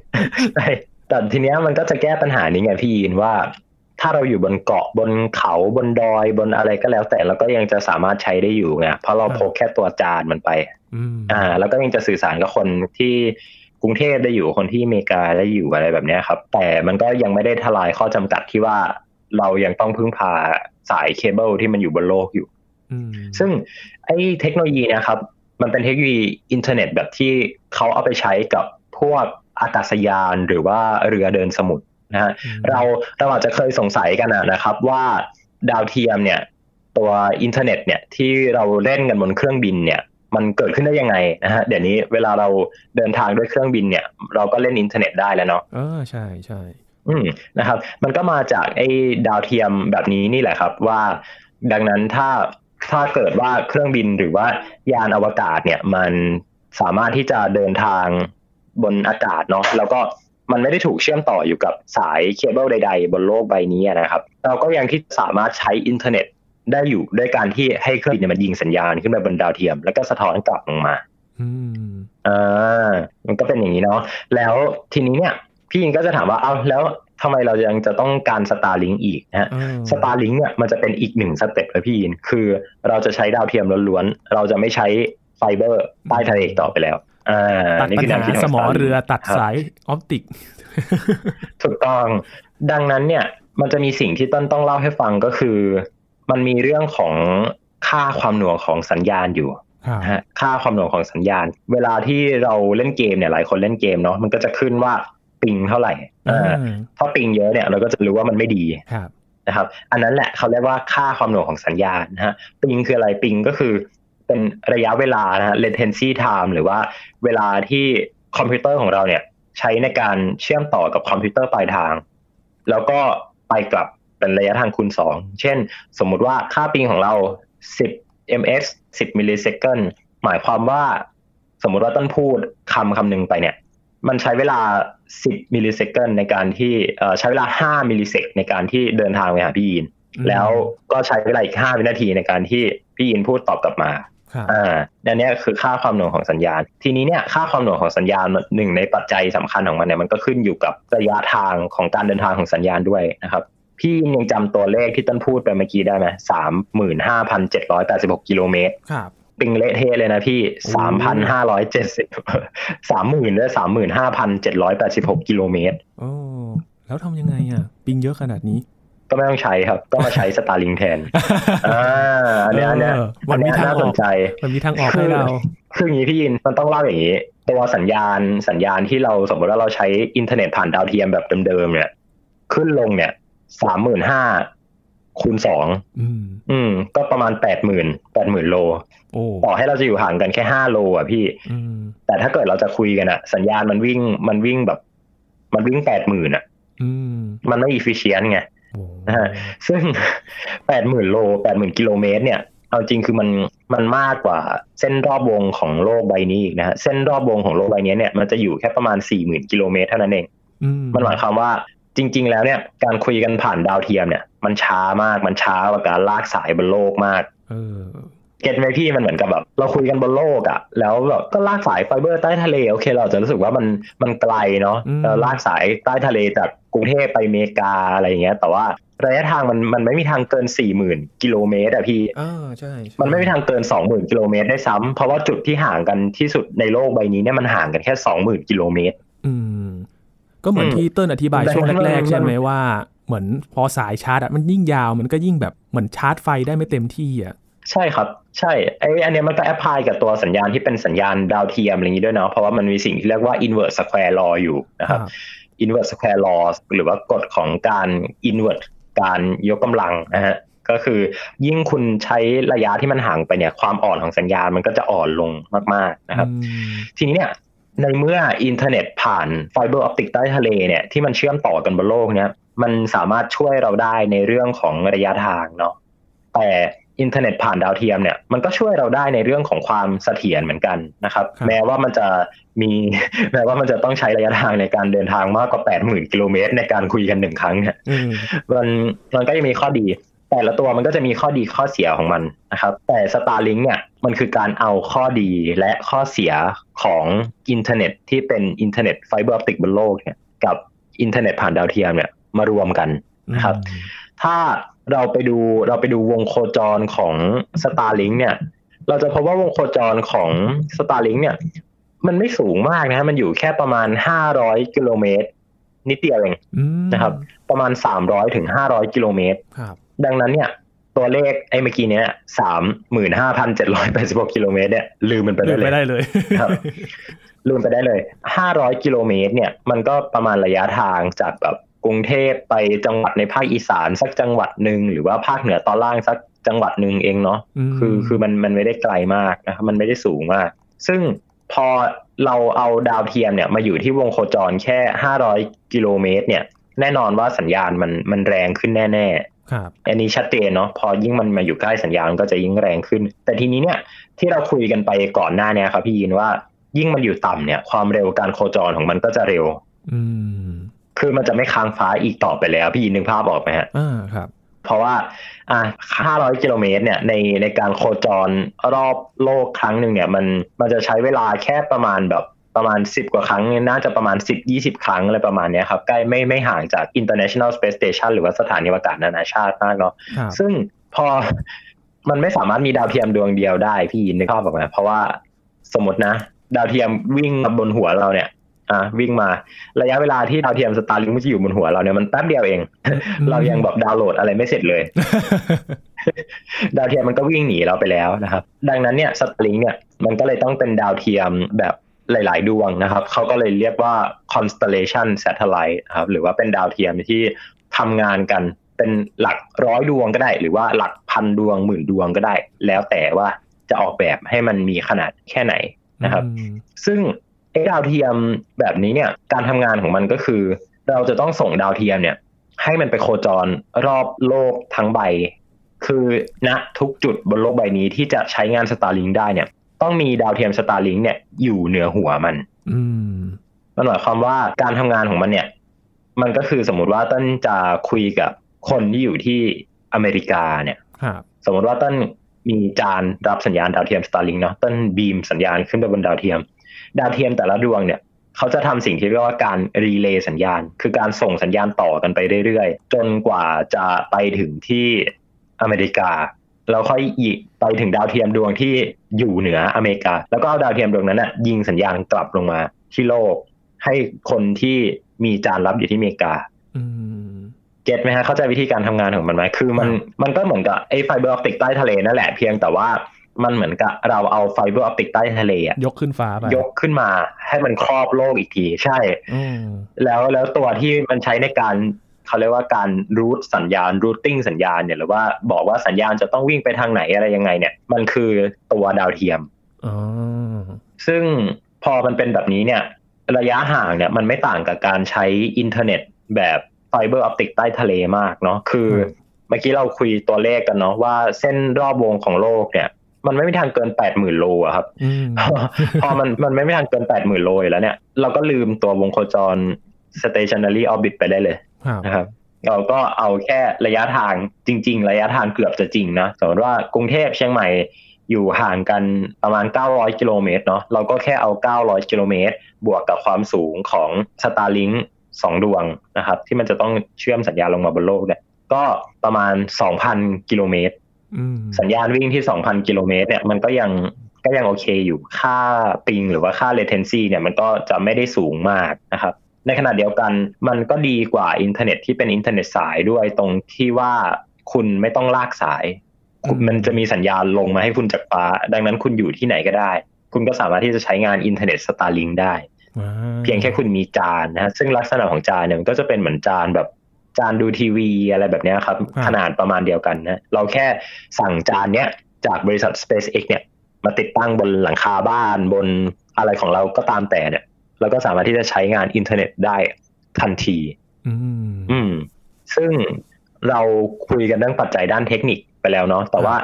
แต่ทีเนี้ยมันก็จะแก้ปัญหานี้ไงพี่ยินว่า ถ้าเราอยู่บนเกาะบนเขาบนดอยบนอะไรก็แล้ว แต่เราก็ยังจะสามารถใช้ได้อยู่ไงเพราะเราพกแค่ตัวจานมันไปอ่า แล้วก็ยังจะสื่อสารกับคนที่กรุงเทพได้อยู่คนที่อเมริกาได้อยู่อะไรแบบนี้ครับ แต่มันก็ยังไม่ได้ทลายข้อจำกัดที่ว่าเรายังต้องพึ่งพาสายเคเบิลที่มันอยู่บนโลกอยู่ซึ่งไอ้เทคโนโลยีนะครับ มันเป็นเทคโนโลยีอินเทอร์เน็ตแบบที่เขาเอาไปใช้กับพวกอากาศยานหรือว่าเรือเดินสมุทร นะฮะเราเราอาจจะเคยสงสัยกันนะครับว่าดาวเทียมเนี่ยตัวอินเทอร์เน็ตเนี่ยที่เราเล่นกันบนเครื่องบินเนี่ยมันเกิดขึ้นได้ยังไงนะฮะเดี๋ยวนี้เวลาเราเดินทางด้วยเครื่องบินเนี่ยเราก็เล่นอินเทอร์เน็ตได้แล้วเนาะเออใช่ใช่อืมนะครับ มันก็มาจากไอ้ดาวเทียมแบบนี้นี่แหละครับว่า ดังนั้นถ้าถ้าเกิดว่าเครื่องบินหรือว่ายานอวกาศเนี่ยมันสามารถที่จะเดินทางบนอากาศเนาะแล้วก็ มันไม่ได้ถูกเชื่อมต่ออยู่กับสายเคเบิลใด ๆ บนโลกใบนี้นะครับ เราก็ยังที่สามารถใช้อินเทอร์เน็ตได้อยู่ด้วยการที่ให้เครื่องบินมันยิงสัญญาณขึ้นไปบนดาวเทียม แล้วก็สะท้อนกลับลงมาอ่ามันก็เป็นอย่างนี้เนาะแล้วทีนี้เนี่ย พี่ยิงก็จะถามว่าเอาแล้วทำไมเรายังจะต้องการ Starlink อีกนะฮะ Starlink เนี่ยมันจะเป็นอีกหนึ่งสเต็ปเลยพี่ยิน คือเราจะใช้ดาวเทียมล้วนๆ เราจะไม่ใช้ไฟเบอร์ใต้ทะเลต่อไปแล้ว ตัดปัญหาสมอเรือตัดสายออปติก ถูกต้อง ดังนั้นเนี่ยมันจะมีสิ่งที่ต้นต้องเล่าให้ฟังก็คือ มันมีเรื่องของค่าความหน่วงของสัญญาณอยู่ฮะค่าความหน่วงของสัญญาณ เวลาที่เราเล่นเกมเนี่ยหลายคนเล่นเกมเนาะมันก็จะขึ้นว่าปิงเท่าไหร่ถ้าปิงเยอะเนี่ยเราก็จะรู้ว่ามันไม่ดีนะครับ อันนั้นแหละเขาเรียกว่าค่าความหน่วงของสัญญาณนะฮะปิงคืออะไรปิงก็คือ เป็นระยะเวลานะฮะ latency time หรือว่าเวลาที่คอมพิวเตอร์ของเราเนี่ย ใช้ในการเชื่อมต่อกับคอมพิวเตอร์ปลายทาง แล้วก็ไปกลับเป็นระยะทางคูณสองเช่น สมมุติว่าค่า ping ของเรา 10 ms 10 millisecond หมายความว่าสมมุติว่าเติ้ลพูดคำคำหนึ่งไปเนี่ย มันใช้เวลา 10 millisecond ในการที่ใช้เวลา5 millisec ในการที่เดินทางไปหาพี่ยิน แล้วก็ใช้เวลาอีก 5 วินาทีในการที่พี่ยินพูดตอบกลับมา อ่าอันนี้คือค่าความหน่วงของสัญญาณ ทีนี้เนี่ยค่าความหน่วงของสัญญาณหนึ่งในปัจจัยสำคัญของมันเนี่ยมันก็ขึ้นอยู่กับระยะทางของการเดินทางของสัญญาณด้วยนะครับพี่ยังจำตัวเลขที่ต้นพูดไปเมื่อกี้ได้ไหมสามหมื่นห้าพันเจ็ดร้อยแปดสิบหกกิโลเมตรครับปิงเละเทะเลยนะพี่สามพันห้าร้อยเจ็ดสิบสามหมื่นด้วยสามหมื่นห้าพันเจ็ดร้อยแปดสิบหกกิโลเมตรโอ้แล้วทำยังไงอะ ปิงเยอะขนาดนี้ ก็ไม่ต้องใช้ครับ ก็มาใช้สตาร์ลิงแทนอ่าอันนี้อันนี้มันมีทางสนใจมันมีทางออกให้เราคืออย่างนี้พี่ยินมันต้องเล่าอย่างนี้ตัวสัญญาณสัญญาณที่เราสมมติว่าเราใช้อินเทอร์เน็ตผ่านดาวเทียมแบบเดิมๆเนี่ย ขึ้นลงเนี่ยสามหมื่นห้าคูณสองอืม ก็ประมาณแปดหมื่นแปดหมื่นโลต่อให้เราจะอยู่ห่างกันแค่ห้าโล อะพี่แต่ถ้าเกิดเราจะคุยกันอะสัญญาณมันวิ่งมันวิ่งแบบ มันวิ่งแปดหมื่นอะมันไม่ efficient ไง นะฮะซึ่งแปดหมื่นโลแปดหมื่นกิโลเมตรเนี่ยเอาจริงคือมันมันมากกว่าเส้นรอบวงของโลกใบนี้อีกนะฮะเส้นรอบวงของโลกใบนี้เนี่ยมันจะอยู่แค่ประมาณสี่หมื่นกิโลเมตรเท่านั้นเองมันหมายความว่าจริง ๆ แล้วเนี่ยการคุยกันผ่านดาวเทียมเนี่ย มันช้ามากมันช้ากว่าการลากสายบนโลกมาก get ไหมพี่มันเหมือนกับแบบเราคุยกันบนโลกอะแล้วแบบก็ลากสายไฟเบอร์ใต้ทะเลโอเค เราจะรู้สึกว่ามันมันไกลเนาะลากสายใต้ทะเลจากกรุงเทพไปเมกาอะไรอย่างเงี้ย แต่ว่าระยะทางมันมันไม่มีทางเกินสี่หมื่นกิโลเมตรอะพี่อ่าใช่ มันไม่มีทางเกินสองหมื่นกิโลเมตรได้ซ้ำเพราะว่าจุดที่ห่างกันที่สุดในโลกใบนี้เนี่ยมันห่างกันแค่สองหมื่นกิโลเมตร อืม ก็เหมือนที่เติ้ลอธิบายช่วงแรกๆใช่ไหมว่าเหมือนพอสายชาร์จอะมันยิ่งยาวมันก็ยิ่งแบบเหมือนชาร์จไฟได้ไม่เต็มที่อะ ใช่ครับ ใช่ไออันนี้มันก็ apply กับตัวสัญญาณที่เป็นสัญญาณดาวเทียมอะไรอย่างนี้ด้วยเนาะเพราะว่ามันมีสิ่งที่เรียกว่า inverse square law อยู่นะครับ inverse square law หรือว่ากฎของการ invert การยกกำลังนะฮะก็คือยิ่งคุณใช้ระยะที่มันห่างไปเนี่ย ความอ่อนของสัญญาณมันก็จะอ่อนลงมาก ๆนะครับ ทีนี้เนี่ยในเมื่ออินเทอร์เน็ตผ่านไฟเบอร์ออปติกใต้ทะเลเนี่ยที่มันเชื่อมต่อกันบนโลกเนี่ยมันสามารถช่วยเราได้ในเรื่องของระยะทางเนาะแต่ อินเทอร์เน็ตผ่านดาวเทียมเนี่ยมันก็ช่วยเราได้ในเรื่องของความเสถียรเหมือนกันนะครับแม้ว่ามันจะมีแม้ว่ามันจะต้องใช้ระยะทางในการเดินทางมากกว่าแปดหมื่นกิโลเมตรในการคุยกันหนึ่งครั้งเนี่ยมันมันก็จะมีข้อดี แต่ละตัวมันก็จะมีข้อดีข้อเสียของมันนะครับ แต่ Starlink เนี่ยมันคือการเอาข้อดีและข้อเสียของอินเทอร์เน็ตที่เป็นอินเทอร์เน็ต fiber optic บนโลกเนี่ยกับอินเทอร์เน็ตผ่านดาวเทียมเนี่ยมารวมกันนะครับ ถ้า เราไปดูเราไปดูวงโคจรของ Starlink เนี่ย เราจะพบว่าวงโคจรของ Starlink เนี่ย มันไม่สูงมากนะ มันอยู่แค่ประมาณห้าร้อยกิโลเมตรนิดเดียวเองนะครับ ประมาณสามร้อยถึงห้าร้อยกิโลเมตรดังนั้นเนี่ย ตัวเลขไอ้เมื่อกี้เนี้ยสามหมื่นห้าพันเจ็ดร้อยแปดสิบหกกิโลเมตรเนี่ยลืมมันไปได้เลยไม่ได้เลยครับลืมไปได้เลยห้าร้อยกิโลเมตรเนี่ย มันก็ประมาณระยะทางจากแบบ กรุงเทพไปจังหวัดในภาคอีสานสักจังหวัดหนึ่งหรือว่าภาคเหนือตอนล่างสักจังหวัดหนึ่งเองเนาะคือคือมันมันไม่ได้ไกลมากนะครับมันไม่ได้สูงมาก ซึ่งพอเราเอาดาวเทียมเนี่ยมาอยู่ที่วงโคจรแค่ห้าร้อยกิโลเมตรเนี่ย แน่นอนว่าสัญญาณมันมันแรงขึ้นแน่ๆครับอันนี้ชัดเจนเนาะพอยิ่งมันมาอยู่ใกล้สัญญาณก็จะยิ่งแรงขึ้น แต่ทีนี้เนี่ยที่เราคุยกันไปก่อนหน้านี้ครับพี่ยินว่ายิ่งมันอยู่ต่ำเนี่ย ความเร็วการโคจรของมันก็จะเร็วอืม คือมันจะไม่ค้างฟ้าอีกต่อไปแล้ว พี่ยินนึกภาพออกไหมฮะอ่าครับ เพราะว่า อ่าห้าร้อยกิโลเมตรเนี่ยในในการโคจรรอบโลกครั้งหนึ่งเนี่ย มันมันจะใช้เวลาแค่ประมาณแบบประมาณสิบกว่าครั้ง น่าจะประมาณสิบยี่สิบครั้งอะไรประมาณนี้ครับ ใกล้ไม่ไม่ห่างจาก International Space Station หรือว่าสถานีอวกาศนานาชาติมากเนาะซึ่งพอมันไม่สามารถมีดาวเทียมดวงเดียวได้พี่ยินนึกภาพออกไหมเพราะว่าสมมตินะ ดาวเทียมวิ่งบนหัวเราเนี่ย อะวิ่งมาระยะเวลาที่ดาวเทียม Starlink มันจะอยู่บนหัวเราเนี่ยมันแป๊บเดียวเอง เรายังแบบดาวน์โหลดอะไรไม่เสร็จเลย ดาวเทียมมันก็วิ่งหนีเราไปแล้วนะครับ ดังนั้นเนี่ย Starlink เนี่ยมันก็เลยต้องเป็นดาวเทียมแบบหลาย ๆ ดวงนะครับเขาก็เลยเรียกว่า constellation satellite ครับหรือว่าเป็นดาวเทียมที่ทำงานกันเป็นหลักร้อยดวงก็ได้ หรือว่าหลักพันดวงหมื่นดวงก็ได้ แล้วแต่ว่าจะออกแบบให้มันมีขนาดแค่ไหนนะครับ ซึ่ง ไอ้ดาวเทียมแบบนี้เนี่ย การทำงานของมันก็คือ เราจะต้องส่งดาวเทียมเนี่ย ให้มันไปโคจรรอบโลกทั้งใบ คือณนะทุกจุดบนโลกใบนี้ที่จะใช้งาน Starlink ได้เนี่ย ต้องมีดาวเทียม Starlink เนี่ยอยู่เหนือหัวมัน อืมมันหมายความว่าการทำงานของมันเนี่ย มันก็คือสมมติว่าต้นจะคุยกับคนที่อยู่ที่อเมริกาเนี่ยครับสมมติว่าต้นมีจานรับสัญญาณดาวเทียม Starlink เนาะต้น beam สัญญาณขึ้นไปบนดาวเทียม ดาวเทียมแต่ละดวงเนี่ยเขาจะทำสิ่งที่เรียกว่าการ relay สัญญาณ คือการส่งสัญญาณต่อกันไปเรื่อยๆ จนกว่าจะไปถึงที่อเมริกา แล้วค่อยอีกไปถึงดาวเทียมดวงที่อยู่เหนืออเมริกา แล้วก็เอาดาวเทียมดวงนั้นนะยิงสัญญาณกลับลงมาที่โลก ให้คนที่มีจานรับอยู่ที่อเมริกา get ไหมฮะเข้าใจวิธีการทำงานของมันไหมคือมันมันก็เหมือนกับไอ้ fiber optic ใต้ทะเลนั่นแหละเพียงแต่ว่า มันเหมือนกับเราเอา fiber optic ใต้ทะเลอะยกขึ้นฟ้าไปยกขึ้นมาให้มันครอบโลกอีกทีใช่อืมแล้วแล้วตัวที่มันใช้ในการเขาเรียกว่าการ route สัญญาณ routing สัญญาณเนี่ยหรือว่าบอกว่าสัญญาณจะต้องวิ่งไปทางไหนอะไรยังไง เนี่ย มันคือตัวดาวเทียมอ๋อซึ่งพอมันเป็นแบบนี้เนี่ย ระยะห่างเนี่ยมันไม่ต่างกับการใช้อินเทอร์เน็ตแบบ fiber optic ใต้ทะเลมากเนาะคืออเมื่อกี้เราคุยตัวเลขกันเนาะว่าเส้นรอบวงของโลกเนี่ย มันไม่มีทางเกินแปดหมื่นโลอะครับอืมพอมันมันไม่มีทางเกินแปดหมื่นโลอยู่แล้วเนี่ย เราก็ลืมตัววงโคจร stationary orbit ไปได้เลยครับนะครับเราก็เอาแค่ระยะทางจริง ๆ ระยะทางเกือบจะจริงนะสมมติว่ากรุงเทพเชียงใหม่อยู่ห่างกันประมาณ 900 กิโลเมตรเนาะเราก็แค่เอา 900 กิโลเมตร บวกกับความสูงของ Starlink สองดวงนะครับ ที่มันจะต้องเชื่อมสัญญาณลงมาบนโลกเนี่ยก็ประมาณ 2,000 กิโลเมตรอืม สัญญาณวิ่งที่ 2,000 กิโลเมตรเนี่ยมันก็ยังก็ยังโอเคอยู่ค่าปิงหรือว่าค่า latency เนี่ยมันก็จะไม่ได้สูงมากนะครับในขณะเดียวกันมันก็ดีกว่าอินเทอร์เน็ตที่เป็นอินเทอร์เน็ตสายด้วยตรงที่ว่าคุณไม่ต้องลากสายคุณมันจะมีสัญญาณลงมาให้คุณจากฟ้า ดังนั้นคุณอยู่ที่ไหนก็ได้ คุณก็สามารถที่จะใช้งานอินเทอร์เน็ต Starlink ได้อ่าเพียงแค่คุณมีจานนะฮะซึ่งลักษณะของจานเนี่ยมันก็จะเป็นเหมือนจานแบบ จานดูทีวีอะไรแบบเนี้ยครับ ขนาดประมาณเดียวกันนะเราแค่สั่งจานเนี้ยจากบริษัท SpaceX เนี่ยมาติดตั้งบนหลังคาบ้านบนอะไรของเราก็ตามแต่เนี่ยเราก็สามารถที่จะใช้งานอินเทอร์เน็ตได้ทันที อืมอืมซึ่งเราคุยกันเรื่องปัจจัยด้านเทคนิคไปแล้วเนาะ แต่ว่า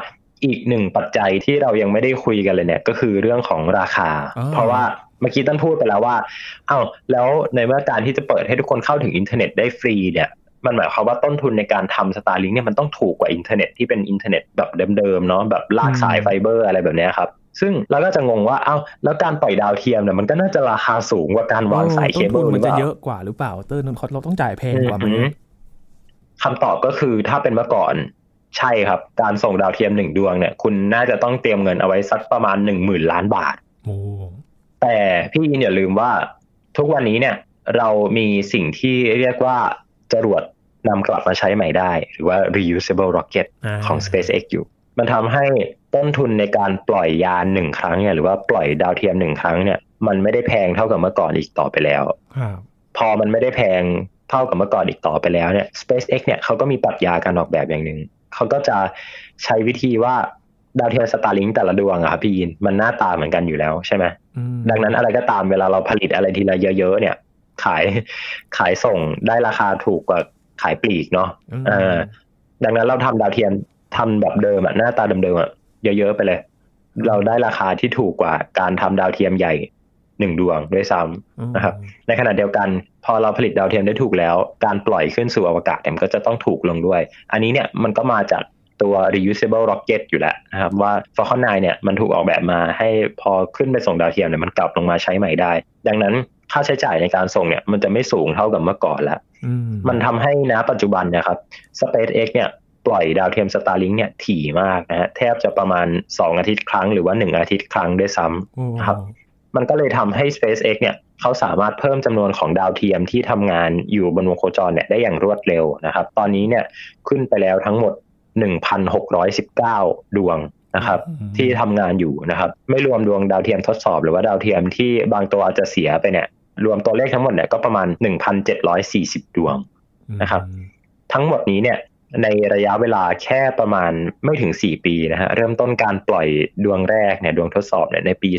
อีกหนึ่งปัจจัยที่เรายังไม่ได้คุยกันเลยเนี่ยก็คือเรื่องของราคา เพราะว่าเมื่อกี้ต้นพูดไปแล้วว่าอ้าวแล้วในเมื่อการที่จะเปิดให้ทุกคนเข้าถึงอินเทอร์เน็ตได้ฟรีเนี่ย มันหมายความว่าต้นทุนในการทำ Starlink เนี่ยมันต้องถูกกว่าอินเทอร์เน็ตที่เป็นอินเทอร์เน็ตแบบเดิมๆเนาะแบบลากสายไฟเบอร์อะไรแบบเนี้ยครับซึ่งเราก็จะงงว่าเอ้าแล้วการปล่อยดาวเทียมเนี่ยมันก็น่าจะราคาสูงกว่าการวางสายเคเบิลต้นทุนหมัรืนอเปจะล่าเยอะกว่าหรือเปล่าเตอร์นั้นเราต้องจ่ายแพงกว่าไหมอือหือคำตอบก็คือถ้าเป็นเมื่อก่อนใช่ครับ การส่งดาวเทียมหนึ่งดวงเนี่ย คุณน่าจะต้องเตรียมเงินเอาไว้สักประมาณหนึ่งหมื่นล้านบาทโอ้แต่พี่ยินอย่าลืมว่าทุกวันนี้เนี่ย เรามีสิ่งที่เรียกว่า จรวดนำกลับมาใช้ใหม่ได้ หรือว่า reusable rocket าของ SpaceX อยู่ มันทำให้ต้นทุนในการปล่อยยานหนึ่งครั้งเนี่ยหรือว่าปล่อยดาวเทียมหนึ่งครั้งเนี่ยมันไม่ได้แพงเท่ากับเมื่อก่อนอีกต่อไปแล้วครับพอมันไม่ได้แพงเท่ากับเมื่อก่อนอีกต่อไปแล้วเนี่ย SpaceX เนี่ยเขาก็มีปรัชญาการออกแบบอย่างหนึ่งเขาก็จะใช้วิธีว่าดาวเทียมสตาร์ลิงแต่ละดวงอะครับพี่ยินมันหน้าตาเหมือนกันอยู่แล้วใช่ไหมอืมดังนั้นอะไรก็ตามเวลาเราผลิตอะไรทีละเยอะๆเนี่ย ขายขายส่งได้ราคาถูกกว่าขายปลีกเนาะมเออดังนั้นเราทำดาวเทียมทำแบบเดิมอะหน้าตาเดิมๆอะเยอะๆไปเลย เราได้ราคาที่ถูกกว่าการทำดาวเทียมใหญ่หนึ่งดวงด้วยซ้ำนะครับ ในขณะเดียวกัน พอเราผลิตดาวเทียมได้ถูกแล้ว การปล่อยขึ้นสู่อวกาศเนี่ยมันก็จะต้องถูกลงด้วย อันนี้เนี่ยมันก็มาจากตัว reusable rocket อยู่แล้วนะครับว่า Falcon 9เนี่ยมันถูกออกแบบมาให้พอขึ้นไปส่งดาวเทียมเนี่ยมันกลับลงมาใช้ใหม่ได้ ดังนั้น ค่าใช้จ่ายในการส่งเนี่ย มันจะไม่สูงเท่ากับเมื่อก่อนแล้วอืมมันทำให้นะปัจจุบันเนะครับ SpaceX เนี่ยปล่อยดาวเทียม Starlink เนี่ยถี่มากนะฮะแทบจะประมาณ 2 อาทิตย์ครั้งหรือว่า 1 อาทิตย์ครั้งด้วยซ้ำโอ้ครับ มันก็เลยทำให้ SpaceX เนี่ยเขาสามารถเพิ่มจำนวนของดาวเทียมที่ทำงานอยู่บนวงโคจรเนี่ยได้อย่างรวดเร็วนะครับ ตอนนี้เนี่ยขึ้นไปแล้วทั้งหมด 1,619 ดวงนะครับอืมที่ทำงานอยู่นะครับ ไม่รวมดวงดาวเทียมทดสอบ หรือว่าดาวเทียมที่บางตัวอาจจะเสียไปเนี่ย รวมตัวเลขทั้งหมดเนี่ยก็ประมาณ 1,740 ดวงนะครับ ทั้งหมดนี้เนี่ยในระยะเวลาแค่ประมาณไม่ถึง 4 ปีนะฮะเริ่มต้นการปล่อยดวงแรกเนี่ยดวงทดสอบเนี่ยในปี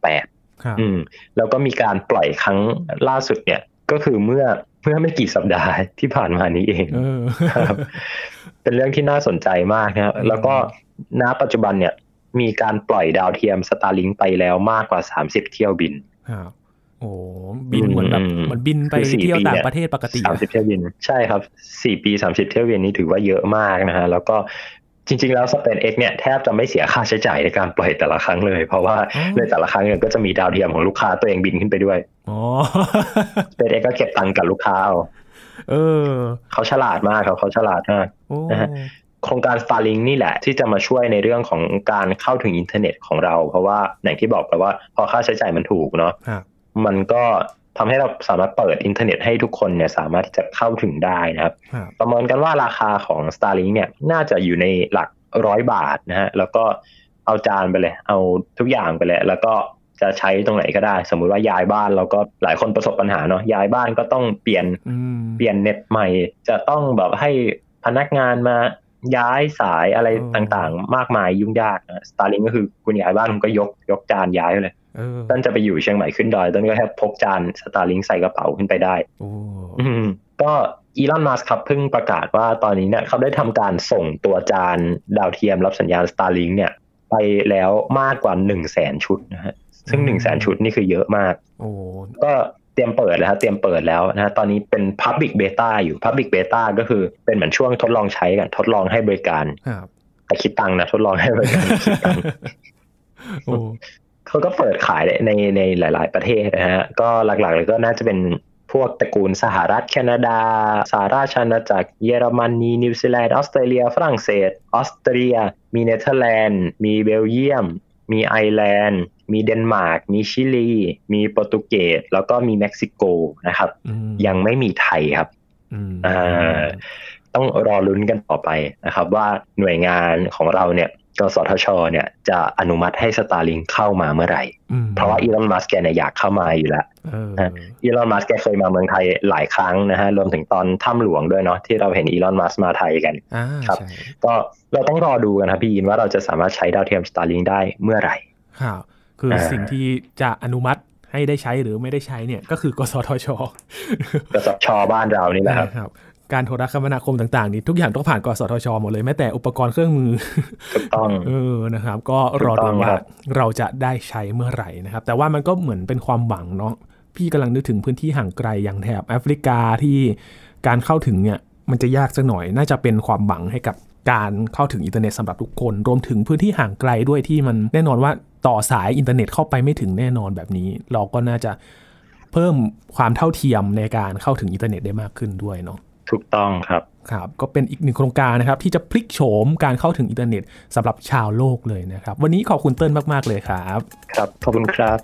2018ครับอืมแล้วก็มีการปล่อยครั้งล่าสุดเนี่ยก็คือเมื่อเมื่อไม่กี่สัปดาห์ที่ผ่านมานี้เองเออครับเป็นเรื่องที่น่าสนใจมากนะครับอืมแล้วก็ณปัจจุบันเนี่ยมีการปล่อยดาวเทียม Starlink ไปแล้วมากกว่า 30 เที่ยวบินครับ โอ้บินเหมือนแบบอืมเหมือนบินไปคือสี่เที่ยวปีต่างเนี่ยประเทศปกติสามสิบเที่ยวบิน ใช่ครับสี่ปีสามสิบเที่ยวบินนี่ถือว่าเยอะมากนะฮะ แล้วก็จริง ๆ แล้ว SpaceX เนี่ยแทบจะไม่เสียค่าใช้จ่ายในการปล่อยแต่ละครั้งเลย เพราะว่าในแต่ละครั้งเนี่ยก็จะมีดาวเทียมของลูกค้าตัวเองบินขึ้นไปด้วยอ๋อ SpaceX ก็เก็บตังค์กับลูกค้าเอาเออ เขาฉลาดมากครับเขาฉลาดมากโอ้นะฮะโครงการ Starlink นี่แหละ ที่จะมาช่วยในเรื่องของการเข้าถึงอินเทอร์เน็ตของเรา เพราะว่าอย่างที่บอกไปว่า พอค่าใช้จ่ายมันถูกเนาะครับ มันก็ทำให้เราสามารถเปิดอินเทอร์เน็ตให้ทุกคนเนี่ยสามารถที่จะเข้าถึงได้นะครับครับ ประเมินกันว่าราคาของ Starlink เนี่ยน่าจะอยู่ในหลักร้อยบาทนะฮะแล้วก็เอาจานไปเลย เอาทุกอย่างไปเลย แล้วก็จะใช้ตรงไหนก็ได้ สมมุติว่าย้ายบ้านเราก็หลายคนประสบปัญหาเนาะย้ายบ้านก็ต้องเปลี่ยนอืมเปลี่ยนเน็ตใหม่ จะต้องแบบให้พนักงานมาย้ายสายอะไรอืมต่างๆ มากมายยุ่งยากนะ Starlink ก็คือคุณย้ายบ้านคุณก็ยกยกจานย้ายไปเลยเออ ต้นจะไปอยู่เชียงใหม่ขึ้นดอยต้นก็แค่พกจาน Starlink ใส่กระเป๋าขึ้นไปได้โอ้อืมก็อีลอนมัสครับเพิ่งประกาศว่าตอนนี้เนี่ยเขาได้ทำการส่งตัวจานดาวเทียมรับสัญญาณ Starlink เนี่ย ไปแล้วมากกว่า1 0 0 0 0แสนชุดนะฮะซึ่ง1 0 0 0 0แสนชุดนี่คือเยอะมากโอ้ก็เตรียมเปิดแล้วฮะเตรียมเปิดแล้วนะฮะตอนนี้เป็น Public Beta อยู่ Public Beta ก็คือเป็นเหมือนช่วงทดลองใช้กันทดลองให้บริการครับแต่คิดตังค์นะทดลองให้บริการคิดตังค์โอ้ เขาก็เปิดขายในในหลาย ๆ ประเทศนะฮะก็หลัก ๆ เลยก็น่าจะเป็นพวกตระกูลสหรัฐแคนาดา สหราชอาณาจักร เยอรมนี นิวซีแลนด์ ออสเตรเลีย ฝรั่งเศส ออสเตรีย มีเนเธอร์แลนด์ มีเบลเยียม มีไอร์แลนด์ มีเดนมาร์ก มีชิลี มีโปรตุเกส แล้วก็มีเม็กซิโกนะครับอืมยังไม่มีไทยครับอืมอ่าต้องรอลุ้นกันต่อไปนะครับ ว่าหน่วยงานของเราเนี่ย กสทช เนี่ยจะอนุมัติให้ Starlink เข้ามาเมื่อไหร่อืมเพราะว่าอีลอนมัสก์แกเนี่ยอยากเข้ามาอยู่แล้วเอออีลอนมัสก์แกเคยมาเมืองไทยหลายครั้งนะฮะรวมถึงตอนถ้ำหลวงด้วยเนาะที่เราเห็นอีลอนมัสก์มาไทยกันอ่าครับใช่ก็เราต้องรอดูกันครับพี่ยินว่าเราจะสามารถใช้ดาวเทียม Starlink ได้เมื่อไหร่ครับคืออ่าสิ่งที่จะอนุมัติให้ได้ใช้หรือไม่ได้ใช้เนี่ยก็คือกสทช กสทช บ้านเรานี่แหละครับนะครับ การโทรคมนาคมต่างๆ นี่ทุกอย่างต้องผ่านกสทชหมดเลยแม้แต่อุปกรณ์เครื่องมือถูกต้องเออนะครับ ก็รอดูถูกต้องว่าครับเราจะได้ใช้เมื่อไหร่นะครับ แต่ว่ามันก็เหมือนเป็นความหวังเนาะพี่กำลังนึกถึงพื้นที่ห่างไกลอย่างแถบแอฟริกาที่การเข้าถึงเนี่ยมันจะยากสักหน่อย น่าจะเป็นความหวังให้กับการเข้าถึงอินเทอร์เน็ตสำหรับทุกคน รวมถึงพื้นที่ห่างไกลด้วยที่มันแน่นอนว่าต่อสายอินเทอร์เน็ตเข้าไปไม่ถึงแน่นอนแบบนี้ เราก็น่าจะเพิ่มความเท่าเทียมในการเข้าถึงอินเทอร์เน็ตได้มากขึ้นด้วยเนาะ ถูกต้องครับ ครับก็เป็นอีกหนึ่งโครงการนะครับที่จะพลิกโฉมการเข้าถึงอินเทอร์เน็ตสำหรับชาวโลกเลยนะครับ วันนี้ขอบคุณเติ้ลมาก ๆ เลยครับ ครับ ขอบคุณครับ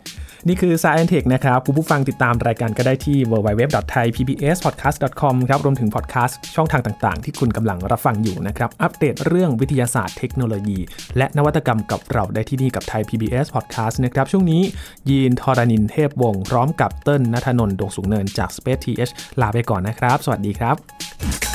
นี่คือ Science Tech นะครับ คุณผู้ฟังติดตามรายการก็ได้ที่ www.thaipbspodcast.com ครับรวมถึงพอดแคสต์ช่องทางต่าง ๆ ที่คุณกำลังรับฟังอยู่นะครับ อัปเดตเรื่องวิทยาศาสตร์เทคโนโลยี และนวัตกรรมกับเราได้ที่นี่กับไทย PBS Podcast นะครับช่วงนี้ยีนทอรานินเทพวงศ์พร้อมกับเติ้ลนัทนนท์ดวงสูงเนินจาก Space TH ลาไปก่อนนะครับ สวัสดีครับ